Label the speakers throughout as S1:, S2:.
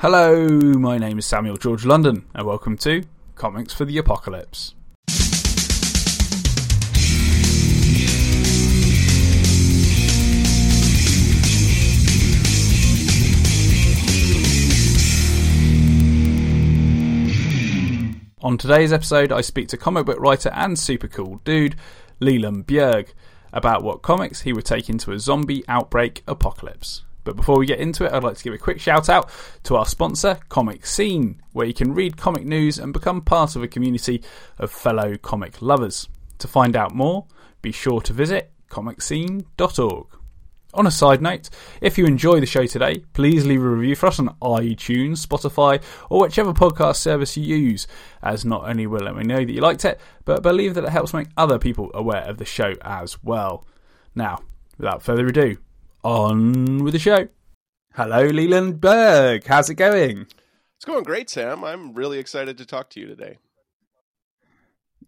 S1: Hello, my name is Samuel George London, and welcome to Comics for the Apocalypse. On today's episode, I speak to comic book writer and super cool dude, Leland Bjerg, about what comics he would take into a zombie outbreak apocalypse. But before we get into it, I'd like to give a quick shout out to our sponsor, ComicScene, where you can read comic news and become part of a community of fellow comic lovers. To find out more, be sure to visit comicscene.org. On a side note, if you enjoy the show today, please leave a review for us on iTunes, Spotify, or whichever podcast service you use, as not only will it let me know that you liked it, but believe that it helps make other people aware of the show as well. Now, without further ado, on with the show. Hello, Leland Bjerg. How's it going?
S2: It's going great, Sam. I'm really excited to talk to you today.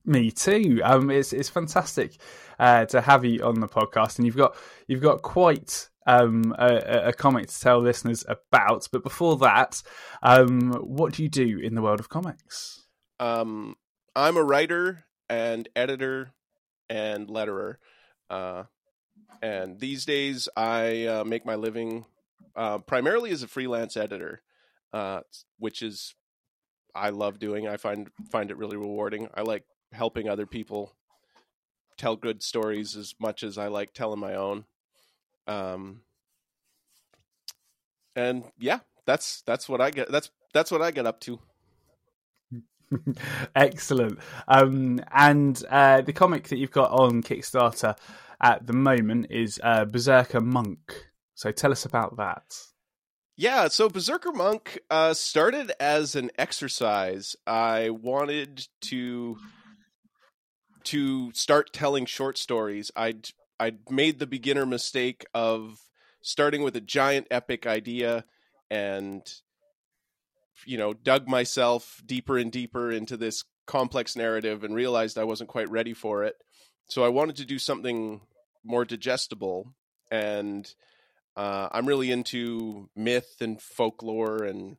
S1: Me too. Um, it's it's fantastic uh, to have you on the podcast, and you've got you've got quite um, a, a comic to tell listeners about. But before that, um, what do you do in the world of comics?
S2: Um, I'm a writer and editor and letterer, uh, and these days I uh, make my living uh, primarily as a freelance editor, uh, which is I love doing. I find find it really rewarding. I like helping other people tell good stories as much as I like telling my own. Um, and yeah, that's that's what I get. That's that's what I get up to.
S1: Excellent. Um, and uh, the comic that you've got on Kickstarter at the moment is uh, Berserker Monk. So tell us about that.
S2: Yeah, so Berserker Monk uh, started as an exercise. I wanted to to start telling short stories. I'd I'd made the beginner mistake of starting with a giant epic idea and you know dug myself deeper and deeper into this complex narrative and realized I wasn't quite ready for it. So I wanted to do something more digestible and uh, I'm really into myth and folklore and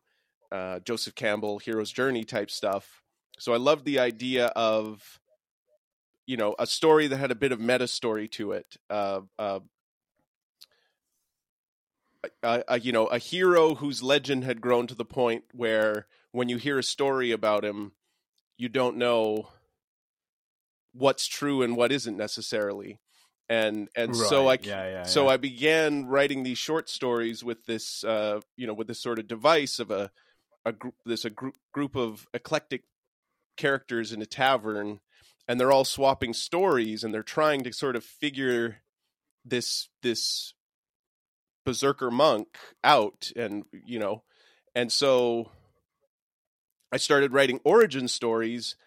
S2: uh, Joseph Campbell hero's journey type stuff. So I loved the idea of you know a story that had a bit of meta story to it uh, uh, you know a hero whose legend had grown to the point where when you hear a story about him you don't know what's true and what isn't necessarily and and
S1: Right,
S2: so i
S1: yeah, yeah,
S2: so
S1: yeah.
S2: i began writing these short stories with this uh you know with this sort of device of a a group this a group group of eclectic characters in a tavern and they're all swapping stories and they're trying to sort of figure this this berserker monk out and you know and so i started writing origin stories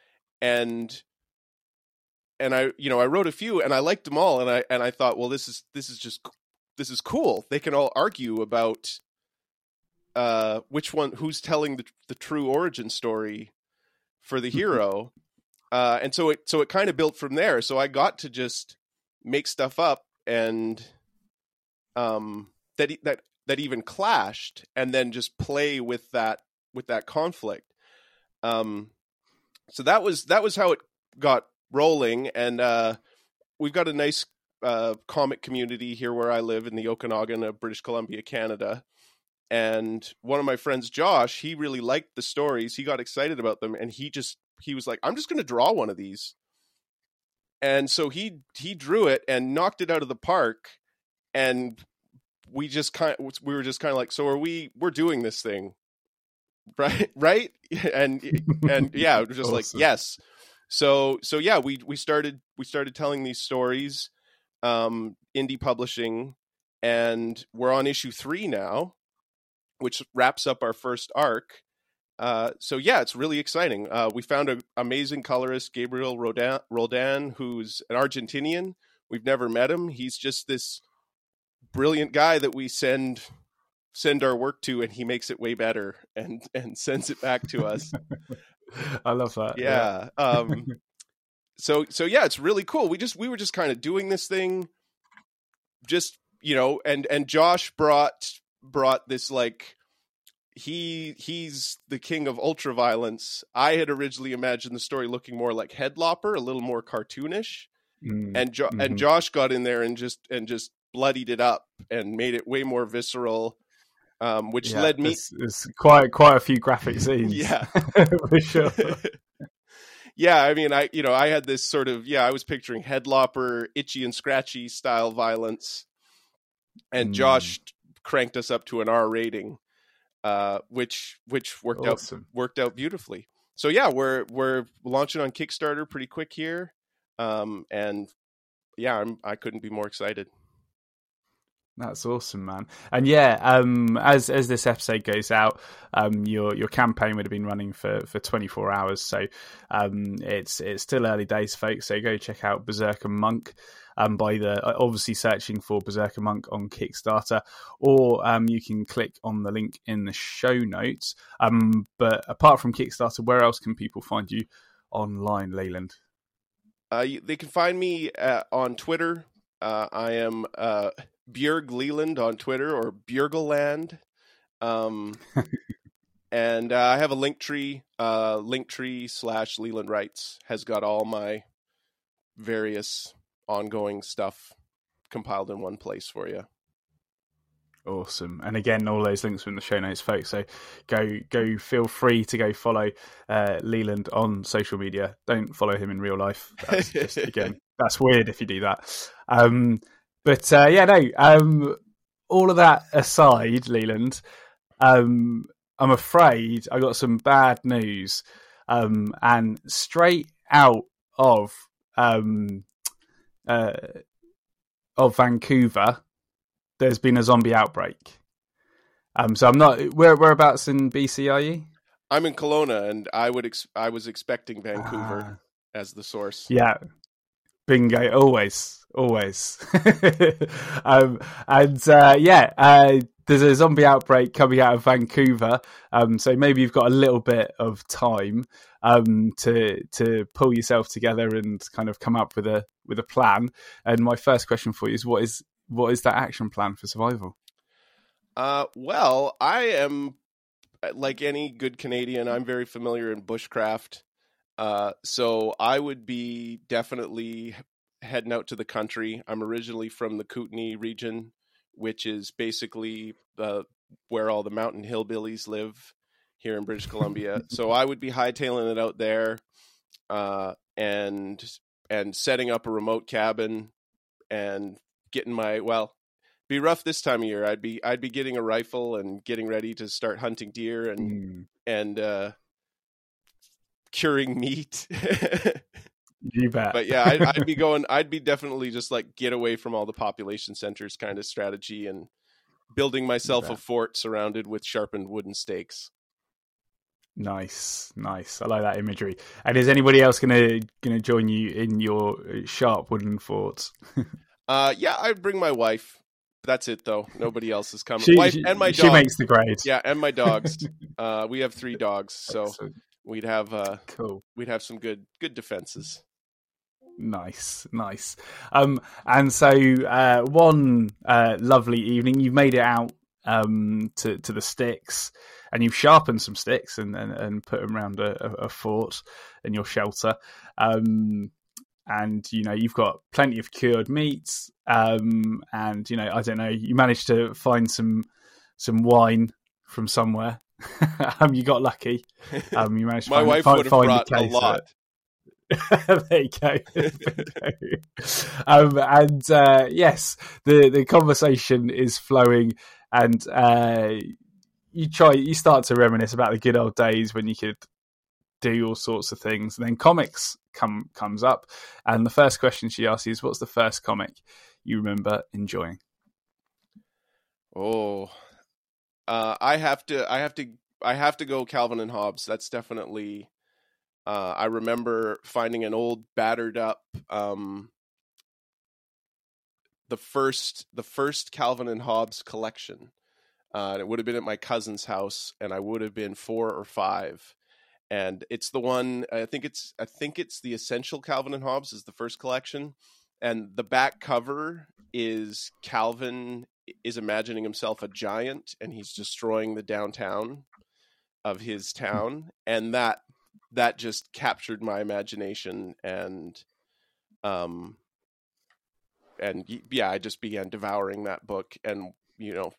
S2: and and i you know i wrote a few and i liked them all and i and i thought well this is this is just this is cool. They can all argue about uh which one who's telling the the true origin story for the hero uh and so it so it kind of built from there. So i got to just make stuff up and um that that that even clashed and then just play with that with that conflict. Um so that was that was how it got rolling and uh we've got a nice uh comic community here where I live in the Okanagan of British Columbia Canada and one of my friends Josh he really liked the stories. He got excited about them and he just he was like I'm just going to draw one of these. And so he he drew it and knocked it out of the park and we just kind we were just kind of like so are we we're doing this thing. Right right? And and yeah it was just like yes so so yeah we we started we started telling these stories um indie publishing and we're on issue 3 now which wraps up our first arc. Uh so yeah it's really exciting. Uh we found an amazing colorist Gabriel Rodan Roldan who's an Argentinian. We've never met him. He's just this brilliant guy that we send send our work to and he makes it way better and and sends it back to us
S1: I love that.
S2: yeah um so so yeah it's really cool we just we were just kind of doing this thing just you know and and josh brought brought this like he he's the king of ultra violence. I had originally imagined the story looking more like Headlopper, a little more cartoonish,
S1: Mm.
S2: and jo-
S1: Mhm.
S2: and Josh got in there and just and just bloodied it up and made it way more visceral, um, which
S1: Yeah,
S2: led me.
S1: There's, there's quite quite a few graphic scenes.
S2: Yeah.
S1: for sure.
S2: yeah, I mean, I you know I had this sort of yeah, I was picturing Headlopper, itchy and scratchy style violence, and
S1: Mm.
S2: Josh cranked us up to an R rating, uh, which which worked out worked out beautifully. So yeah, we're we're launching on Kickstarter pretty quick here, um, and yeah, I'm I couldn't be more excited.
S1: That's awesome, man. And yeah, um, as as this episode goes out, um, your your campaign would have been running for, for 24 hours, so um, it's it's still early days, folks. So go check out Berserker Monk. Um, by the obviously searching for Berserker Monk on Kickstarter, or um, you can click on the link in the show notes. Um, but apart from Kickstarter, where else can people find you online, Leland?
S2: Uh, they can find me uh, on Twitter. Uh, I am uh, Bjerg Leland on Twitter or BjergLeland. Um, and uh, I have a link tree. Uh, link tree slash Leland Writes has got all my various ongoing stuff compiled in one place for you.
S1: Awesome. And again, all those links are in the show notes, folks. So go go feel free to go follow uh, Leland on social media. Don't follow him in real life. That's just again, that's weird if you do that. Um, but uh, yeah, no. Um, all of that aside, Leland, um, I'm afraid I got some bad news. Um, and straight out of um, uh, of Vancouver, there's been a zombie outbreak. Um, so I'm not. Where whereabouts in BC are you?
S2: I'm in Kelowna, and I would ex- I was expecting Vancouver
S1: Ah,
S2: as the source.
S1: yeah, bingo. Always, always. um, and uh, yeah, uh, there's a zombie outbreak coming out of Vancouver. Um, so maybe you've got a little bit of time um, to to pull yourself together and kind of come up with a with a plan. And my first question for you is, what is what is that action plan for survival?
S2: Uh, well, I am like any good Canadian. I'm very familiar in bushcraft, uh, so I would be definitely heading out to the country. I'm originally from the Kootenay region, which is basically uh, where all the mountain hillbillies live here in British Columbia. so I would be hightailing it out there, uh, and and setting up a remote cabin and getting my well be rough this time of year. I'd be I'd be getting a rifle and getting ready to start hunting deer and
S1: Mm,
S2: and uh, curing meat.
S1: you bet.
S2: but yeah, I'd, I'd be going. I'd be definitely just like get away from all the population centers kind of strategy and building myself a fort surrounded with sharpened wooden stakes.
S1: Nice, nice. I like that imagery. And is anybody else gonna gonna join you in your uh, sharp wooden fort?
S2: Uh, yeah, I'd bring my wife. That's it though. Nobody else is coming.
S1: She,
S2: wife
S1: she-
S2: and my
S1: she makes the grade.
S2: Yeah, and my dogs. uh, we have three dogs, so
S1: Excellent.
S2: We'd have uh,
S1: cool.
S2: we'd have some good good defenses.
S1: Nice, nice. Um, and so uh, one uh, lovely evening, you've made it out um, to to the sticks, and you've sharpened some sticks and and, and put them around a, a, a fort in your shelter. Um, and you know you've got plenty of cured meats, um, and you know I don't know you managed to find some some wine from somewhere. um, you got lucky. Um, you managed to
S2: My
S1: find,
S2: wife
S1: find,
S2: would have
S1: find
S2: brought a
S1: case of
S2: lot.
S1: there you go. There you go. um, and uh, yes, the the conversation is flowing, and uh, you try, you start to reminisce about the good old days when you could do all sorts of things, and then comics come comes up, and the first question she asks you is, "What's the first comic you remember enjoying?"
S2: Oh, uh, I have to. I have to. I have to go Calvin and Hobbes. That's definitely. Uh, I remember finding an old, battered up. Um, the first, the first Calvin and Hobbes collection. Uh, it would have been at my cousin's house, and I would have been four or five. And it's the one. I think it's. I think it's the essential Calvin and Hobbes is the first collection, and the back cover is Calvin is imagining himself a giant and he's destroying the downtown of his town and that that just captured my imagination and um and yeah i just began devouring that book and you know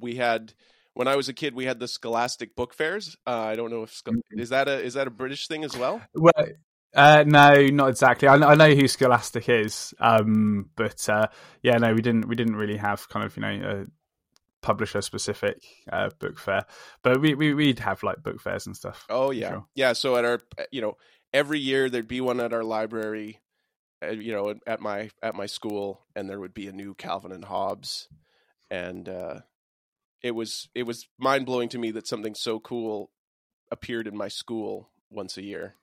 S2: we had when i was a kid we had the scholastic book fairs uh, i don't know if
S1: Mm-hmm.
S2: is that a is that a british thing as well
S1: Well, uh, no, not exactly. I, I know who Scholastic is, um, but uh, yeah, no, we didn't. We didn't really have kind of you know a publisher specific uh, book fair, but we, we we'd have like book fairs and stuff.
S2: Oh yeah,
S1: Sure.
S2: yeah. So at our, you know, every year there'd be one at our library, uh, you know, at my at my school, and there would be a new Calvin and Hobbes, and uh, it was it was mind blowing to me that something so cool appeared in my school once a year.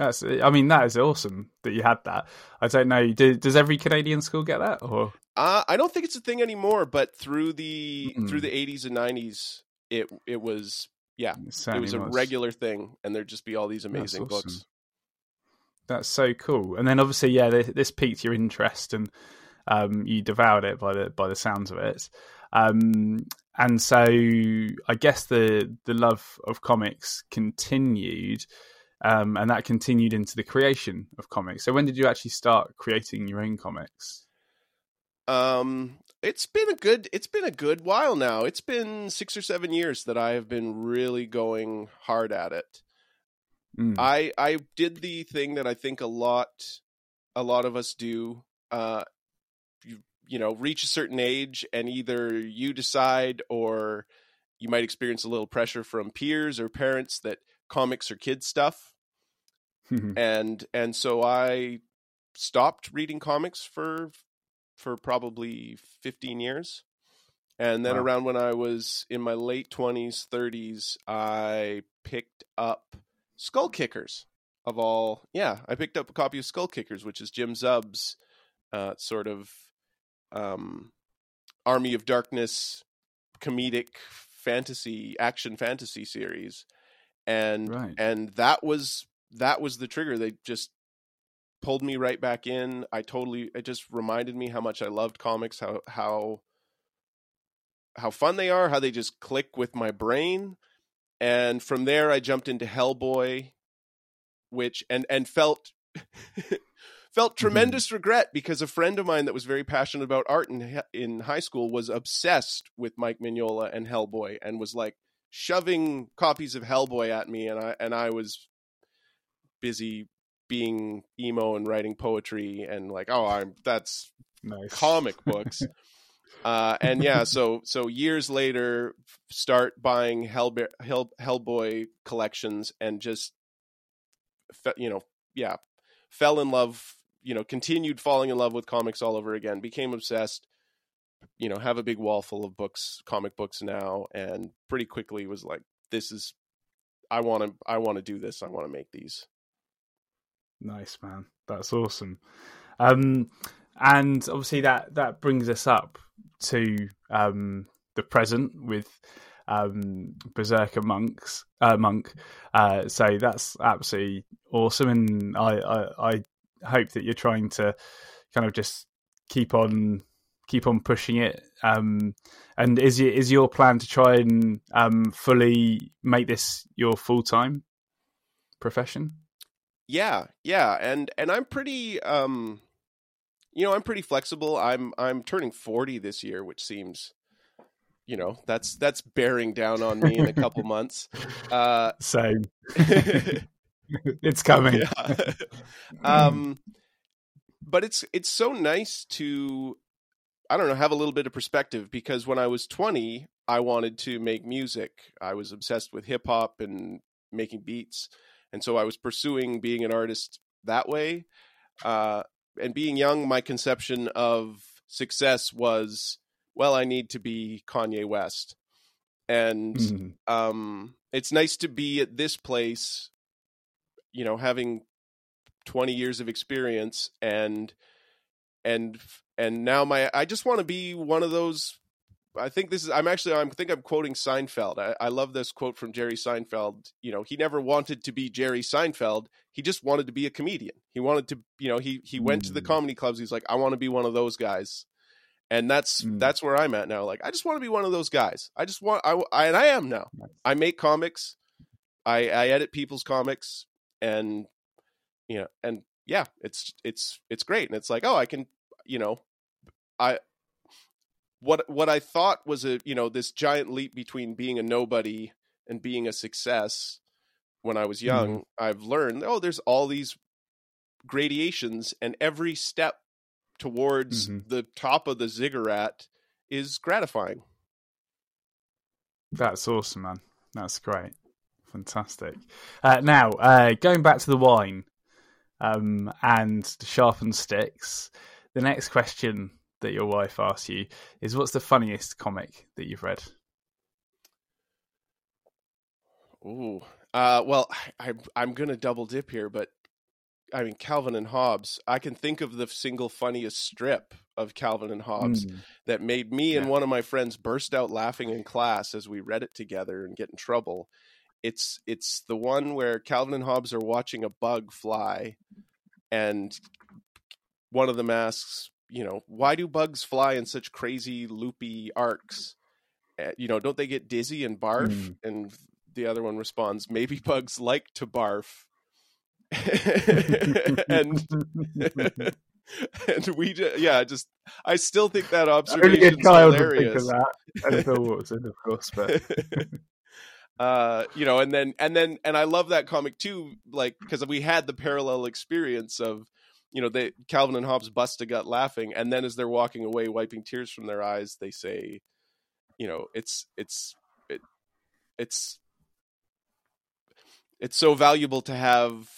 S1: That's. I mean, that is awesome that you had that. I don't know. Do, does every Canadian school get that? Or
S2: Uh, I don't think it's a thing anymore, but through the
S1: Mm.
S2: through the eighties and nineties, it it was yeah,
S1: it,
S2: it was a regular thing, and there'd just be all these amazing
S1: awesome.
S2: books.
S1: That's so cool. And then obviously, yeah, this, this piqued your interest, and um, you devoured it by the by the sounds of it. Um, and so, I guess the the love of comics continued, um, and that continued into the creation of comics. So, when did you actually start creating your own comics?
S2: Um, it's been a good it's been a good while now. It's been six or seven years that I have been really going hard at it.
S1: Mm.
S2: I I did the thing that I think a lot a lot of us do. Uh, you you know, reach a certain age, and either you decide or you might experience a little pressure from peers or parents that comics or kid stuff and and so I stopped reading comics for for probably 15 years. And then
S1: Wow.
S2: around when I was in my late 20s, 30s, I picked up Skullkickers of all. Yeah, I picked up a copy of Skullkickers, which is Jim Zub's uh, sort of um, Army of Darkness comedic fantasy action fantasy series. And
S1: Right.
S2: and that was that was the trigger. They just pulled me right back in. I totally it just reminded me how much I loved comics, how how how fun they are, how they just click with my brain. And from there I jumped into Hellboy, which and and felt felt mm-hmm. tremendous regret because a friend of mine that was very passionate about art in in high school was obsessed with Mike Mignola and Hellboy and was like shoving copies of Hellboy at me and I and I was busy being emo and writing poetry and like oh I'm that's
S1: nice.
S2: comic books. uh, and yeah, so so years later, start buying Hellb- Hell Hellboy collections and just, fe- you know, yeah, fell in love. You know, continued falling in love with comics all over again. Became obsessed. You know, have a big wall full of books, comic books now, and pretty quickly was like, this is, I want to, I want to do this. I want to make these.
S1: Nice man, that's awesome. Um, and obviously that that brings us up to um, the present with um, Berserker monks uh, monk. Uh, so that's absolutely awesome, and I, I I hope that you're trying to kind of just keep on keep on pushing it. Um, and is your, is your plan to try and um, fully make this your full time profession?
S2: Yeah, yeah, and and I'm pretty um you know, I'm pretty flexible. I'm I'm turning 40 this year, which seems you know, that's that's bearing down on me in a couple months. Uh
S1: So it's coming.
S2: yeah. um but it's it's so nice to I don't know, have a little bit of perspective because when I was 20, I wanted to make music. I was obsessed with hip hop and making beats. And so I was pursuing being an artist that way. Uh, and being young, my conception of success was, well, I need to be Kanye West. And
S1: Mhm.
S2: um, it's nice to be at this place, you know, having 20 years of experience and and and now my I just want to be one of those I think this is I'm actually I think I'm quoting Seinfeld. I, I love this quote from Jerry Seinfeld. You know, he never wanted to be Jerry Seinfeld. He just wanted to be a comedian. He wanted to, you know, he he went to the
S1: Mm.
S2: comedy clubs. He's like, I want to be one of those guys. and that's
S1: Mm.
S2: that's where I'm at now. Like I just want to be one of those guys. I just want I, I and I am now.
S1: Nice.
S2: I make comics. I I edit people's comics and you know and yeah, it's it's it's great and it's like, oh, I can, you know, I what what I thought was a, you know, this giant leap between being a nobody and being a success when I was young, I've learned, oh, there's all these gradations and every step towards
S1: Mhm.
S2: the top of the ziggurat is gratifying.
S1: That's awesome, man. That's great. Fantastic. Uh, now, uh, going back to the wine um, and the sharpened sticks, the next question that your wife asks you is what's the funniest comic that you've read?
S2: Ooh. Uh, well, I, I'm going to double dip here, but I mean, Calvin and Hobbes, I can think of the single funniest strip of Calvin and Hobbes
S1: Mm.
S2: that made me and one of my friends burst out laughing in class as we read it together and get in trouble. It's it's the one where Calvin and Hobbes are watching a bug fly, and one of them asks, you know, why do bugs fly in such crazy loopy arcs? Uh, you know, don't they get dizzy and barf?
S1: Mm.
S2: And the other one responds, maybe bugs like to barf. and and we ju- yeah just i still think that observation
S1: child would think of
S2: hilarious
S1: that. And Bill Watterson, of course, but
S2: uh you know and then and then and i love that comic too like because we had the parallel experience of you know they calvin and hobbes bust a gut laughing and then as they're walking away wiping tears from their eyes they say you know it's it's it, it's it's so valuable to have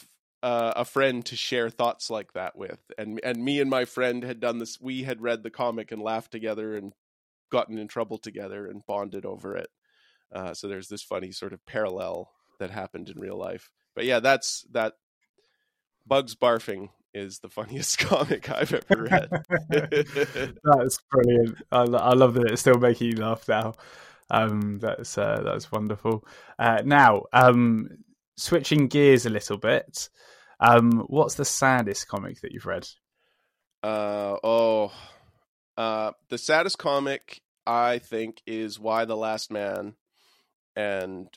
S2: uh, a friend to share thoughts like that with. And and me and my friend had done this we had read the comic and laughed together and gotten in trouble together and bonded over it. Uh, so there's this funny sort of parallel that happened in real life. But yeah that's that bugs barfing is the funniest comic i've ever read
S1: that's brilliant. I, I love that it's still making you laugh now. Um, that's uh, that's wonderful. Uh, now, um, switching gears a little bit. Um, what's the saddest comic that you've read?
S2: Uh oh. Uh the saddest comic I think is Y: The Last Man and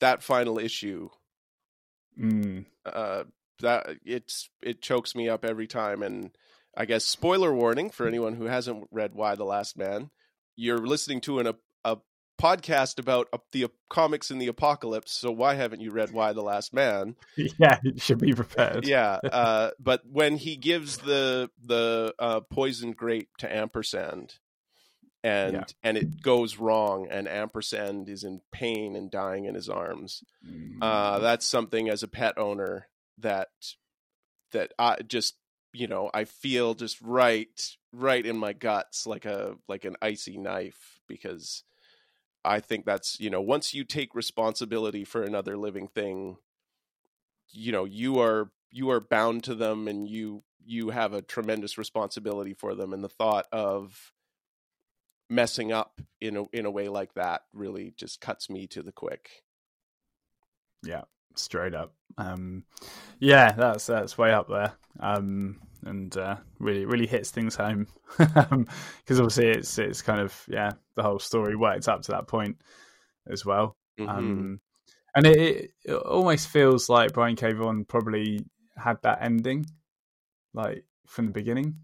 S2: that final issue
S1: Mm,
S2: uh that it's it chokes me up every time and I guess spoiler warning for anyone who hasn't read Y: The Last Man. You're listening to an a, a podcast about the comics in the apocalypse, so why haven't you read Y: The Last Man?
S1: yeah, you should be prepared.
S2: yeah uh but when he gives the the uh poisoned grape to ampersand and
S1: Yeah.
S2: and it goes wrong and ampersand is in pain and dying in his arms
S1: Mm.
S2: uh that's something as a pet owner that that i just you know i feel just right right in my guts like a like an icy knife because i think that's you know once you take responsibility for another living thing you know you are you are bound to them and you you have a tremendous responsibility for them and the thought of messing up in a in a way like that really just cuts me to the quick.
S1: Yeah, straight up. Um, yeah, that's that's way up there, um, and uh, really really hits things home because obviously it's it's kind of yeah the whole story worked up to that point as well.
S2: Mhm.
S1: Um, and it, it, it almost feels like Brian K. Vaughan probably had that ending, like from the beginning.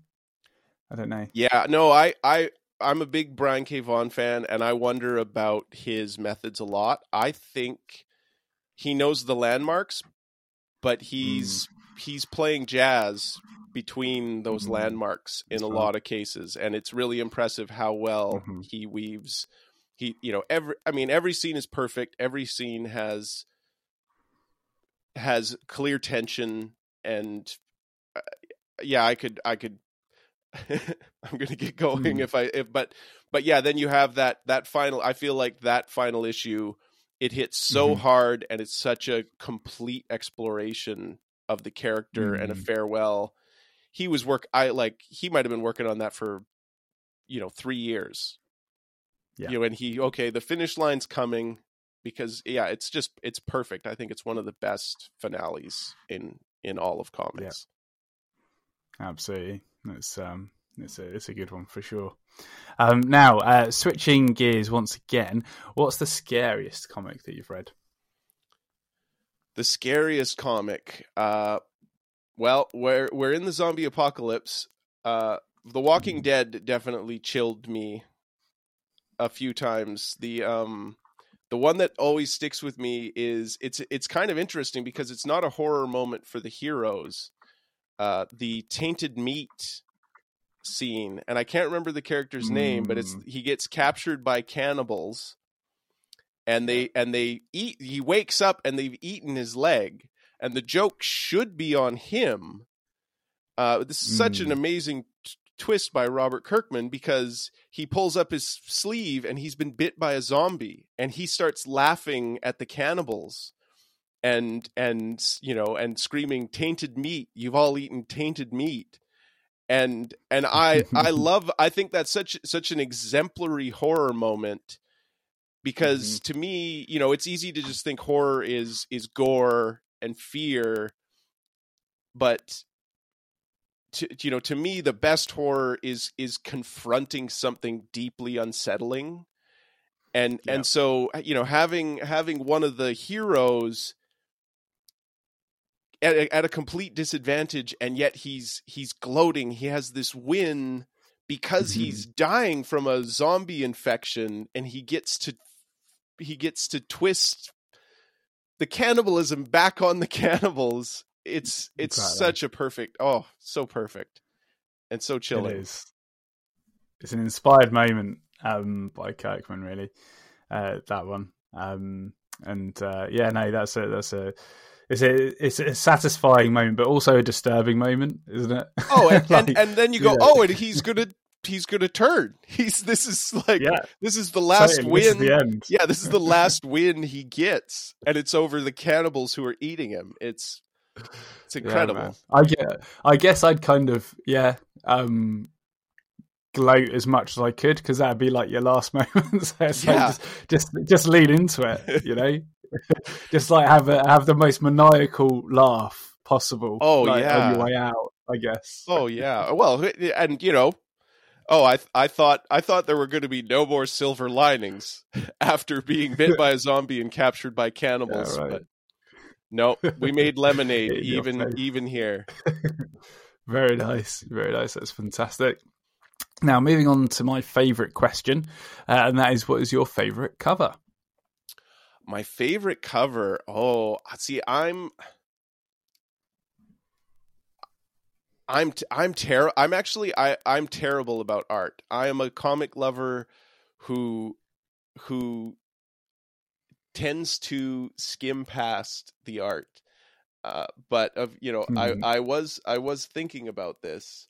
S1: I don't know.
S2: Yeah, no, I, I, I'm a big Brian K. Vaughan fan, and I wonder about his methods a lot. I think he knows the landmarks, but he's he's playing jazz between those
S1: Mhm.
S2: landmarks in a lot of cases, and it's really impressive how well
S1: Mhm.
S2: he weaves. He, you know, every. I mean, every scene is perfect. Every scene has has clear tension, and uh, yeah, I could, I could. I'm gonna get going
S1: Mm.
S2: if I if but but yeah, then you have that that final. I feel like that final issue, it hits so
S1: Mhm.
S2: hard, and it's such a complete exploration of the character and a
S1: Mm.
S2: farewell. He was work. I like he might have been working on that for, you know, three years.
S1: Yeah.
S2: You know, and he okay, the finish line's coming because yeah, it's just it's perfect. I think it's one of the best finales in in all of comics.
S1: Absolutely, it's um it's a it's a good one for sure. Um, now, uh, switching gears once again, what's the scariest comic that you've read?
S2: The scariest comic. Uh, well, we're we're in the zombie apocalypse. Uh, the Walking Dead definitely chilled me a few times. The um, the one that always sticks with me is it's it's kind of interesting because it's not a horror moment for the heroes. Uh, the tainted meat scene, and I can't remember the character's mm. name, but it's he gets captured by cannibals, and they and they eat. He wakes up and they've eaten his leg, and the joke should be on him. Uh, this is mm. such an mm. amazing t- twist by Robert Kirkman because he pulls up his sleeve and he's been bit by a zombie, and he starts laughing at the cannibals and and you know and screaming tainted meat you've all eaten tainted meat and and i i love i think that's such such an exemplary horror moment because mm-hmm. to me you know it's easy to just think horror is is gore and fear but to, you know to me the best horror is is confronting something deeply unsettling and yeah. and so you know having having one of the heroes at a, at a complete disadvantage and yet he's he's gloating. He has this win because mm-hmm. he's dying from a zombie infection and he gets to he gets to twist the cannibalism back on the cannibals. It's it's such a perfect oh so perfect and so chilling.
S1: it is. It's an inspired moment um by kirkman really uh that one. Um and uh yeah no that's a that's a it's a it's a satisfying moment, but also a disturbing moment, isn't it?
S2: Oh, and, like, and, and, then you go, yeah. oh, and he's gonna he's gonna turn. He's this is like yeah. this is the last win.
S1: the end.
S2: Yeah, this is the last win he gets, and it's over the cannibals who are eating him. It's it's incredible. Yeah,
S1: I get. I guess I'd kind of yeah. um gloat as much as I could because that'd be like your last moment. so yeah. just, just just lean into it, you know. just like have a have the most maniacal laugh possible.
S2: Oh
S1: like,
S2: yeah,
S1: on your way out, I guess.
S2: Oh yeah. Well, and you know, oh I I thought I thought there were going to be no more silver linings after being bit by a zombie and captured by cannibals, yeah, right. but no, we made lemonade even even here.
S1: very nice, very nice. That's fantastic. Now, moving on to my favourite question, uh, and that is, what is your favourite cover?
S2: My favorite cover. Oh, see, I'm I'm t- I'm ter- I'm actually I I'm terrible about art. I am a comic lover who who tends to skim past the art. Uh, but of you know, mm-hmm. I I was I was thinking about this,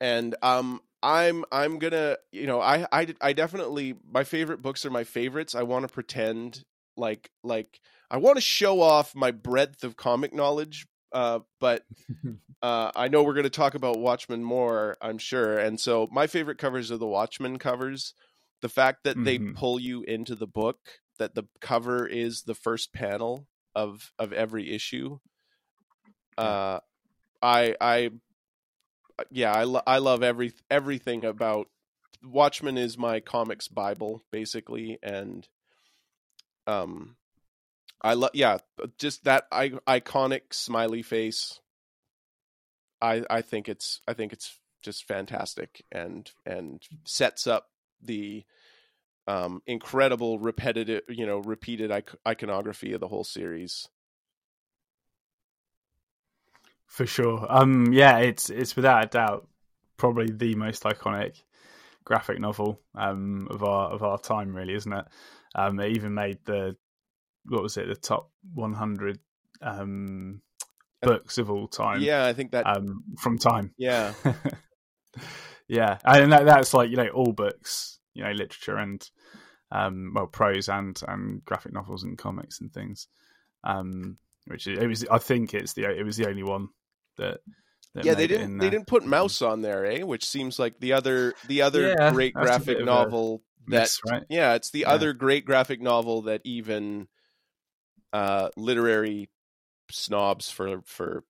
S2: and um I'm I'm gonna you know I I I definitely my favorite books are my favorites. I want to pretend like like I want to show off my breadth of comic knowledge. Uh, but uh, I know we're going to talk about Watchmen more, I'm sure. And so my favorite covers are the Watchmen covers. The fact that mm-hmm. they pull you into the book, that the cover is the first panel of of every issue. Uh, I I yeah, I lo- I love every everything about Watchmen is my comics bible basically, and um, I love yeah, uh, just that I- iconic smiley face. I I think it's I think it's just fantastic and and sets up the um incredible repetitive you know repeated iconography of the whole series
S1: for sure. Um, yeah, it's it's without a doubt probably the most iconic graphic novel um, of our of our time, really, isn't it? Um, it even made the what was it, the top 100 um, books of all time.
S2: Yeah, I think that
S1: um, from time.
S2: Yeah,
S1: yeah, and that, that's like you know all books, you know, literature and um, well, prose and and graphic novels and comics and things. Um, which it was, I think it's the it was the only one that. that
S2: yeah, they didn't. They didn't put Maus on there, eh? Which seems like the other the other yeah, great graphic novel that.
S1: Miss, right?
S2: Yeah, it's the yeah. other great graphic novel that even uh, literary snobs for for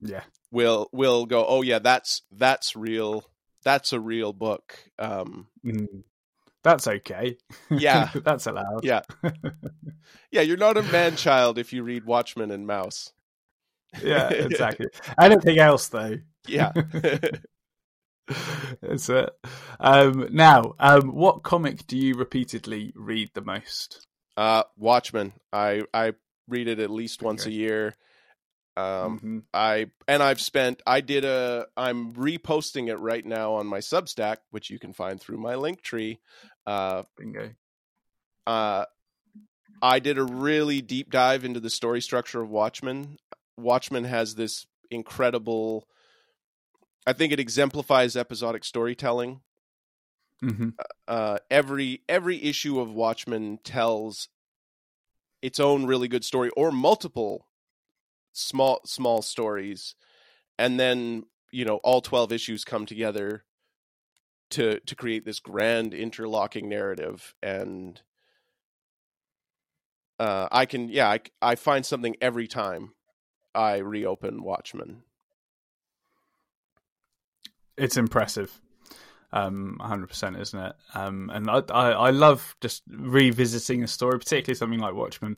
S1: Yeah.
S2: will will go, oh yeah, that's that's real. That's a real book. Um,
S1: Mm. That's okay.
S2: Yeah.
S1: That's allowed.
S2: yeah, yeah. You're not a man child if you read Watchmen and Maus.
S1: yeah, exactly. Anything else though?
S2: Yeah.
S1: That's it. Um, now, um, what comic do you repeatedly read the most?
S2: uh, Watchmen. I I read it at least once
S1: Okay.
S2: a year. Um,
S1: Mhm.
S2: I and I've spent I did a I'm reposting it right now on my Substack, which you can find through my link tree. Uh
S1: Bingo.
S2: uh I did a really deep dive into the story structure of Watchmen. Watchmen has this incredible I think it exemplifies episodic storytelling.
S1: hmm
S2: Uh every every issue of Watchmen tells its own really good story or multiple small small stories and then you know all 12 issues come together to to create this grand interlocking narrative and uh i can yeah i i find something every time i reopen watchmen
S1: It's impressive. Um, 100%, isn't it? Um, and I, I, I love just revisiting a story, particularly something like Watchmen,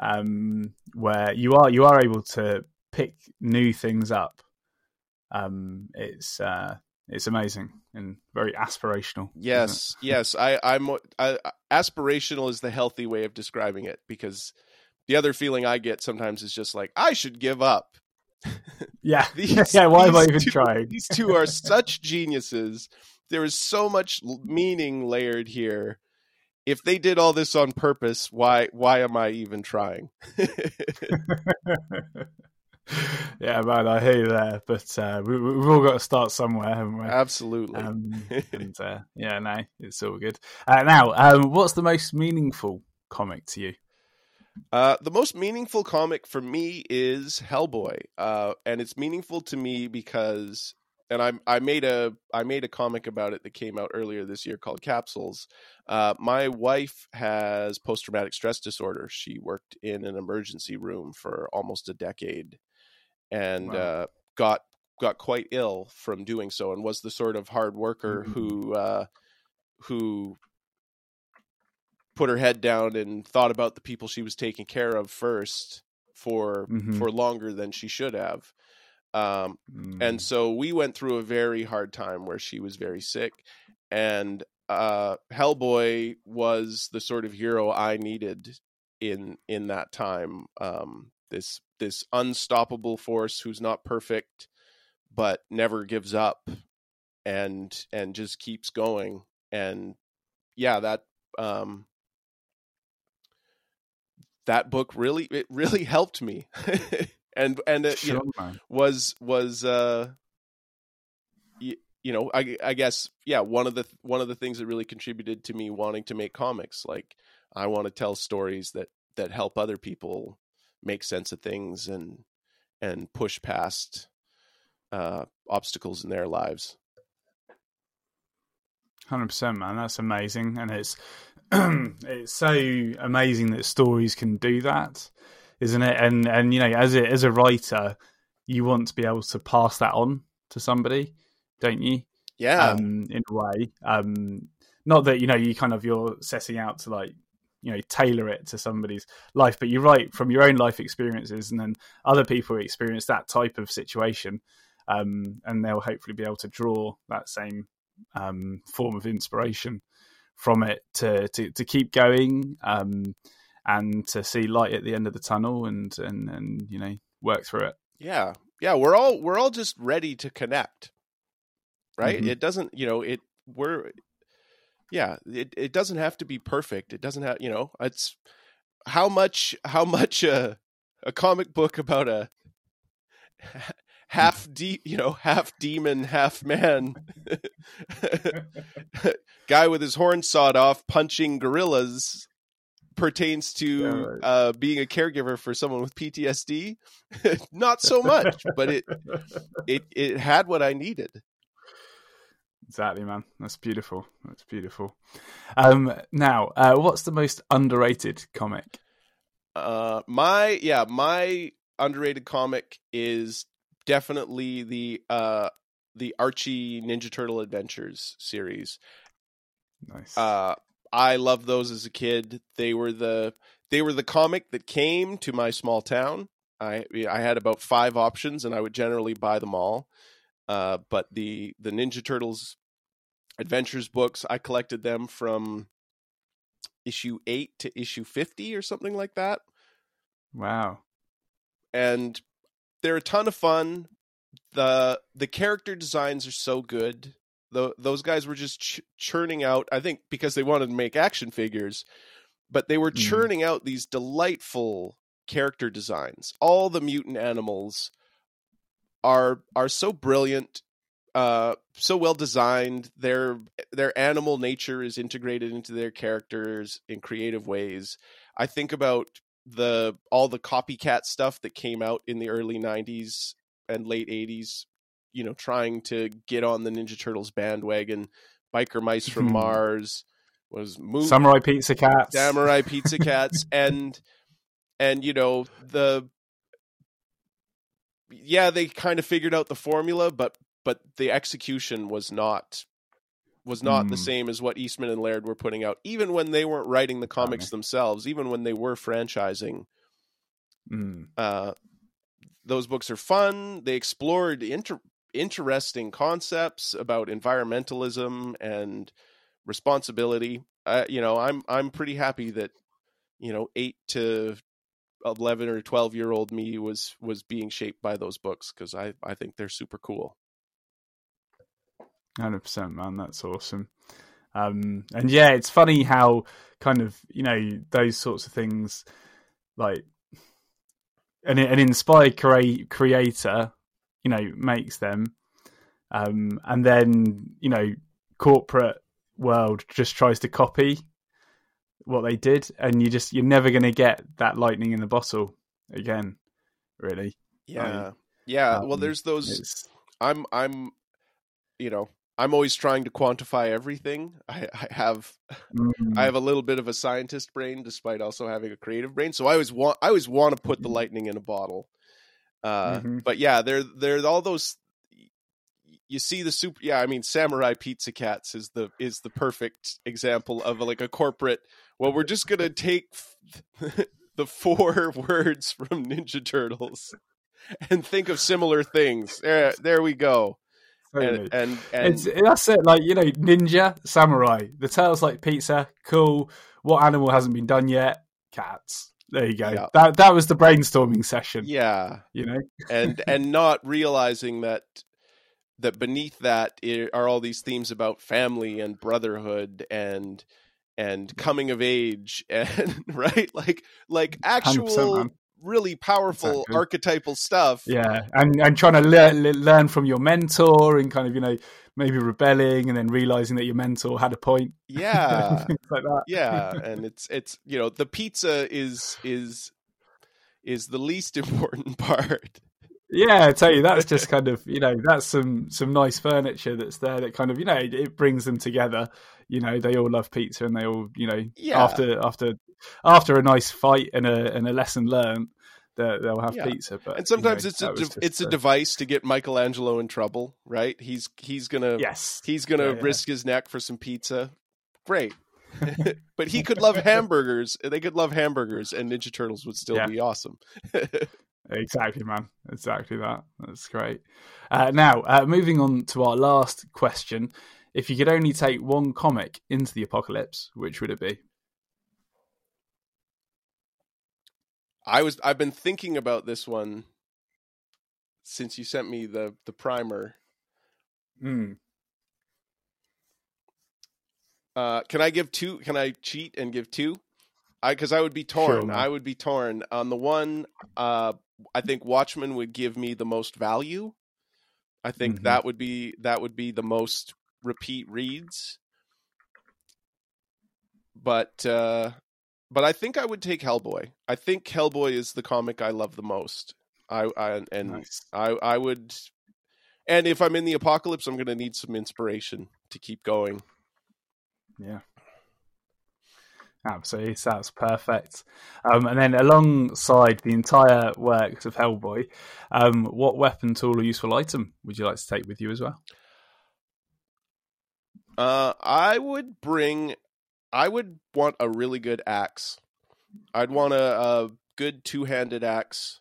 S1: um, where you are you are able to pick new things up. Um, it's uh, it's amazing and very aspirational.
S2: yes yes i i'm I, aspirational is the healthy way of describing it because the other feeling i get sometimes is just like i should give up
S1: Yeah,
S2: These-
S1: yeah. Why am I even
S2: two-
S1: trying?
S2: These two are such geniuses. There is so much meaning layered here. If they did all this on purpose, why why am I even trying?
S1: yeah, man, I hear you there, but uh, we, we've all got to start somewhere, haven't we?
S2: Absolutely.
S1: Um, and uh, yeah, no, it's all good. Uh, now, um, what's the most meaningful comic to you?
S2: Uh, the most meaningful comic for me is Hellboy, uh, and it's meaningful to me because, and I I made a I made a comic about it that came out earlier this year called Capsules. Uh, my wife has post traumatic stress disorder. She worked in an emergency room for almost a decade, and
S1: Wow.
S2: uh, got got quite ill from doing so, and was the sort of hard worker
S1: Mhm.
S2: who uh, who put her head down and thought about the people she was taking care of first for
S1: Mhm.
S2: for longer than she should have. Um,
S1: Mm,
S2: and so we went through a very hard time where she was very sick and uh hellboy was the sort of hero i needed in in that time um this this unstoppable force who's not perfect but never gives up and and just keeps going. And yeah that um that book really it really helped me. And and uh, you know, was was uh you, you know I, I guess yeah one of the one of the things that really contributed to me wanting to make comics like i want to tell stories that that help other people make sense of things and and push past uh obstacles in their lives
S1: Hundred percent, man. That's amazing, and it's it's so amazing that stories can do that, isn't it? And and you know, as a as a writer, you want to be able to pass that on to somebody, don't you?
S2: yeah
S1: Um, in a way, um, not that you know you kind of you're setting out to like you know tailor it to somebody's life, but you write from your own life experiences, and then other people experience that type of situation, um, and they'll hopefully be able to draw that same um, form of inspiration from it to to, to keep going um, and to see light at the end of the tunnel and and and you know work through it.
S2: yeah yeah we're all we're all just ready to connect right
S1: Mhm.
S2: it doesn't you know it we're yeah it, it doesn't have to be perfect it doesn't have you know it's how much how much uh, a comic book about a half de- you know half demon half man guy with his horn sawed off punching gorillas pertains to uh, being a caregiver for someone with PTSD not so much but it it it had what I needed
S1: Exactly, man. That's beautiful. That's beautiful. Um, now, uh, what's the most underrated comic?
S2: Uh, my yeah, my underrated comic is definitely the uh the Archie Ninja Turtle Adventures series.
S1: Nice.
S2: Uh I loved those as a kid. They were the they were the comic that came to my small town. I I had about 5 options and I would generally buy them all. Uh but the the Ninja Turtles Adventures books, I collected them from issue 8 to issue 50 or something like that
S1: wow.
S2: and they're a ton of fun. the The character designs are so good. The, those guys were just ch- churning out. I think because they wanted to make action figures, but they were
S1: Mhm.
S2: churning out these delightful character designs. All the mutant animals are are so brilliant, uh, so well designed. Their their animal nature is integrated into their characters in creative ways. I think about the all the copycat stuff that came out in the early 90s and late 80s you know trying to get on the ninja turtles bandwagon biker mice from mars was Moon,
S1: Samurai Pizza Cats.
S2: samurai pizza cats and and you know the yeah they kind of figured out the formula but but the execution was not was not the
S1: Hmm.
S2: same as what Eastman and Laird were putting out even when they weren't writing the comics
S1: Funny.
S2: themselves even when they were franchising
S1: Mm.
S2: uh, those books are fun. They explored inter- interesting concepts about environmentalism and responsibility. Uh, you know, I'm I'm pretty happy that you know eight to eleven or twelve year old me was was being shaped by those books because I I think they're super cool.
S1: Hundred percent, man. That's awesome. Um, and yeah, it's funny how kind of you know those sorts of things, like an an inspired crea- creator, you know, makes them, um, and then you know corporate world just tries to copy what they did, and you just you're never going to get that lightning in the bottle again, really.
S2: Yeah, yeah. well,
S1: um,
S2: there's those.
S1: It's,
S2: I'm I'm you know I'm always trying to quantify everything. I, I have
S1: mm,
S2: I have a little bit of a scientist brain, despite also having a creative brain. So I always want I always want to put the lightning in a bottle. Uh,
S1: Mhm.
S2: But yeah, there there all those. You see the super. Yeah, I mean, Samurai Pizza Cats is the is the perfect example of like a corporate. Well, we're just gonna take the four words from Ninja Turtles and think of similar things. There, there we go.
S1: Totally.
S2: And and, and
S1: it's that's it. Like you know, ninja, samurai. The tails like pizza. Cool. What animal hasn't been done yet? Cats. There you go.
S2: Yeah.
S1: That that was the brainstorming session.
S2: yeah,
S1: You know.
S2: and and not realizing that that beneath that are all these themes about family and brotherhood and and mm. coming of age and right like like actual. Really powerful
S1: Exactly.
S2: archetypal stuff
S1: Yeah, and and trying to le- le- learn from your mentor and kind of you know maybe rebelling and then realizing that your mentor had a point.
S2: yeah
S1: like that.
S2: yeah and it's it's you know the pizza is is is the least important part
S1: Yeah, I tell you, that's just kind of you know that's some some nice furniture that's there that kind of you know it, it brings them together. You know, they all love pizza and they all you know
S2: Yeah.
S1: after after after a nice fight and a and a lesson learned, they- they'll have
S2: Yeah.
S1: pizza. But
S2: and sometimes
S1: you know,
S2: it's a de- it's a
S1: the-
S2: device to get Michelangelo in trouble right he's he's gonna
S1: yes,
S2: he's gonna
S1: Yeah, yeah.
S2: risk his neck for some pizza. Great. but he could love hamburgers. They could love hamburgers, and Ninja Turtles would still be awesome.
S1: Exactly, man. Exactly that. That's great. Uh, now, uh, moving on to our last question. If you could only take one comic into the apocalypse, which would it be?
S2: I was I've been thinking about this one since you sent me the the primer.
S1: Mm.
S2: Uh, can I give two? Can I cheat and give two? I because I would be torn.
S1: Sure.
S2: I would be torn on the one. Uh, I think Watchmen would give me the most value. I think
S1: Mhm.
S2: that would be that would be the most repeat reads. But uh, but I think I would take Hellboy. I think Hellboy is the comic I love the most. I, I and
S1: Nice.
S2: I I would. And if I'm in the apocalypse, I'm going to need some inspiration to keep going.
S1: Yeah. Absolutely, sounds perfect. Um, and then alongside the entire works of Hellboy, um, what weapon, tool, or useful item would you like to take with you as well?
S2: Uh, I would bring. I would want a really good axe. I'd want a, a good two-handed axe.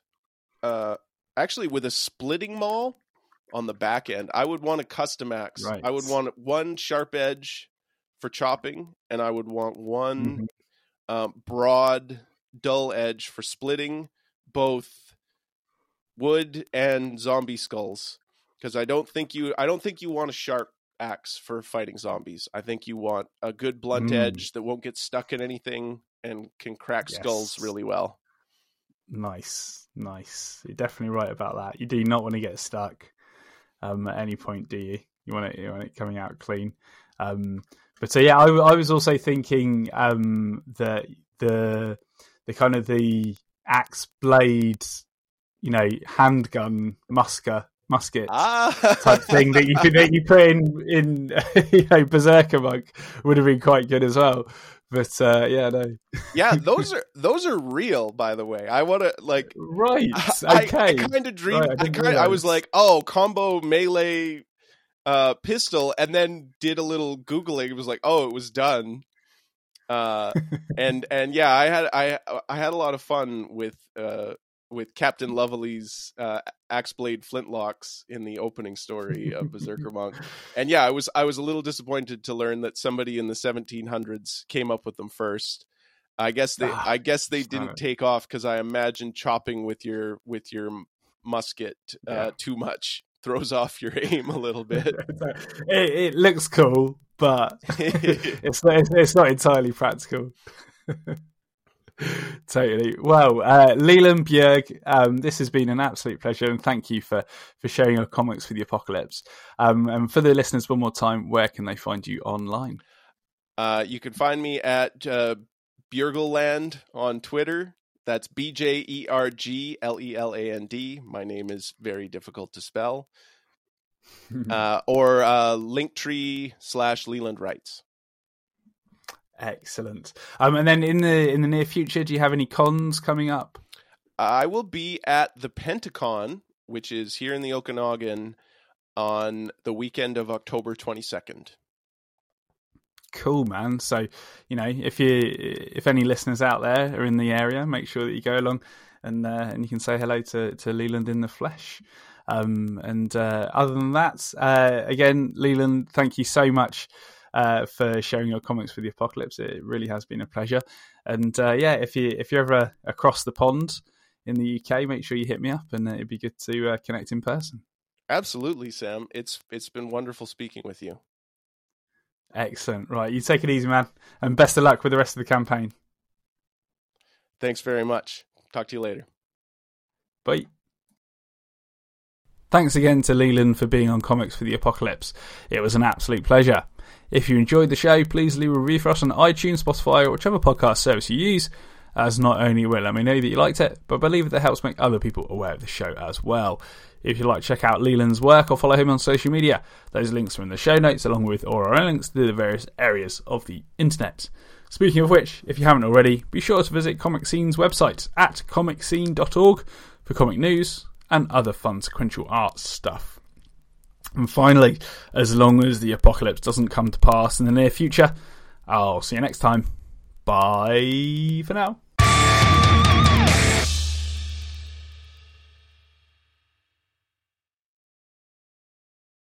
S2: Uh, actually, with a splitting maul on the back end. I would want a custom axe.
S1: Right.
S2: I would want one sharp edge for chopping, and I would want one
S1: Mhm.
S2: um, broad, dull edge for splitting both wood and zombie skulls. Because I don't think you, I don't think you want a sharp axe for fighting zombies. I think you want a good blunt
S1: Mm.
S2: edge that won't get stuck in anything and can crack skulls really well.
S1: Nice, nice. You're definitely right about that. You do not want to get stuck um, at any point, do you? You want it, you want it coming out clean. Um, but so yeah, I, I was also thinking um, that the the kind of the axe blade, you know, handgun musker musket
S2: Ah,
S1: type thing that you could that you put in in you know Berserker monk would have been quite good as well. But uh, yeah, no,
S2: yeah, those are those are real. By the way, I want to like
S1: right,
S2: I,
S1: okay.
S2: I, kind of dreamed.
S1: Right, I
S2: I, kind I was like, oh, combo melee uh, pistol, and then did a little googling. It was like, oh, it was done. Uh, and and yeah, I had I I had a lot of fun with uh, with Captain Lovely's uh, axe blade flintlocks in the opening story of Berserker Monk. And yeah, I was I was a little disappointed to learn that somebody in the 1700s came up with them first. I guess they
S1: Ah,
S2: I guess they didn't
S1: it.
S2: take off because I imagine chopping with your with your musket uh,
S1: Yeah.
S2: too much throws off your aim a little bit.
S1: it, it looks cool, but it's not. It's, it's not entirely practical. totally. Well, uh, Leland Bjerg, um, this has been an absolute pleasure, and thank you for for sharing your comics for the apocalypse. Um, and for the listeners, one more time, where can they find you online?
S2: Uh, you can find me at uh, BjergLeland on Twitter. That's B J E R G L E L A N D. My name is very difficult to spell. Uh, or uh, Linktree slash Leland Writes.
S1: Excellent. Um, and then in the in the near future, do you have any cons coming up?
S2: I will be at the Pentacon, which is here in the Okanagan, on the weekend of October 22nd.
S1: Cool, man. So, you know, if you if any listeners out there are in the area, make sure that you go along and uh, and you can say hello to to Leland in the flesh. Um, and uh, other than that, uh, again, Leland, thank you so much uh, for sharing your comics with the apocalypse. It really has been a pleasure. And uh, yeah, if you if you're ever across the pond in the UK, make sure you hit me up, and it'd be good to uh, connect in person.
S2: Absolutely, Sam. It's it's been wonderful speaking with you.
S1: Excellent. Right, you take it easy, man, and best of luck with the rest of the campaign.
S2: Thanks very much. Talk to you later.
S1: Bye. Thanks again to Leland for being on Comics for the Apocalypse. It was an absolute pleasure. If you enjoyed the show, please leave a review for us on iTunes, Spotify, or whichever podcast service you use, as not only will let me know that you liked it, but I believe that helps make other people aware of the show as well. If you'd like to check out Leland's work or follow him on social media, those links are in the show notes, along with all our own links to the various areas of the internet. Speaking of which, if you haven't already, be sure to visit ComicScene's website at comicscene.org for comic news and other fun sequential arts stuff. And finally, as long as the apocalypse doesn't come to pass in the near future, I'll see you next time. Bye for now.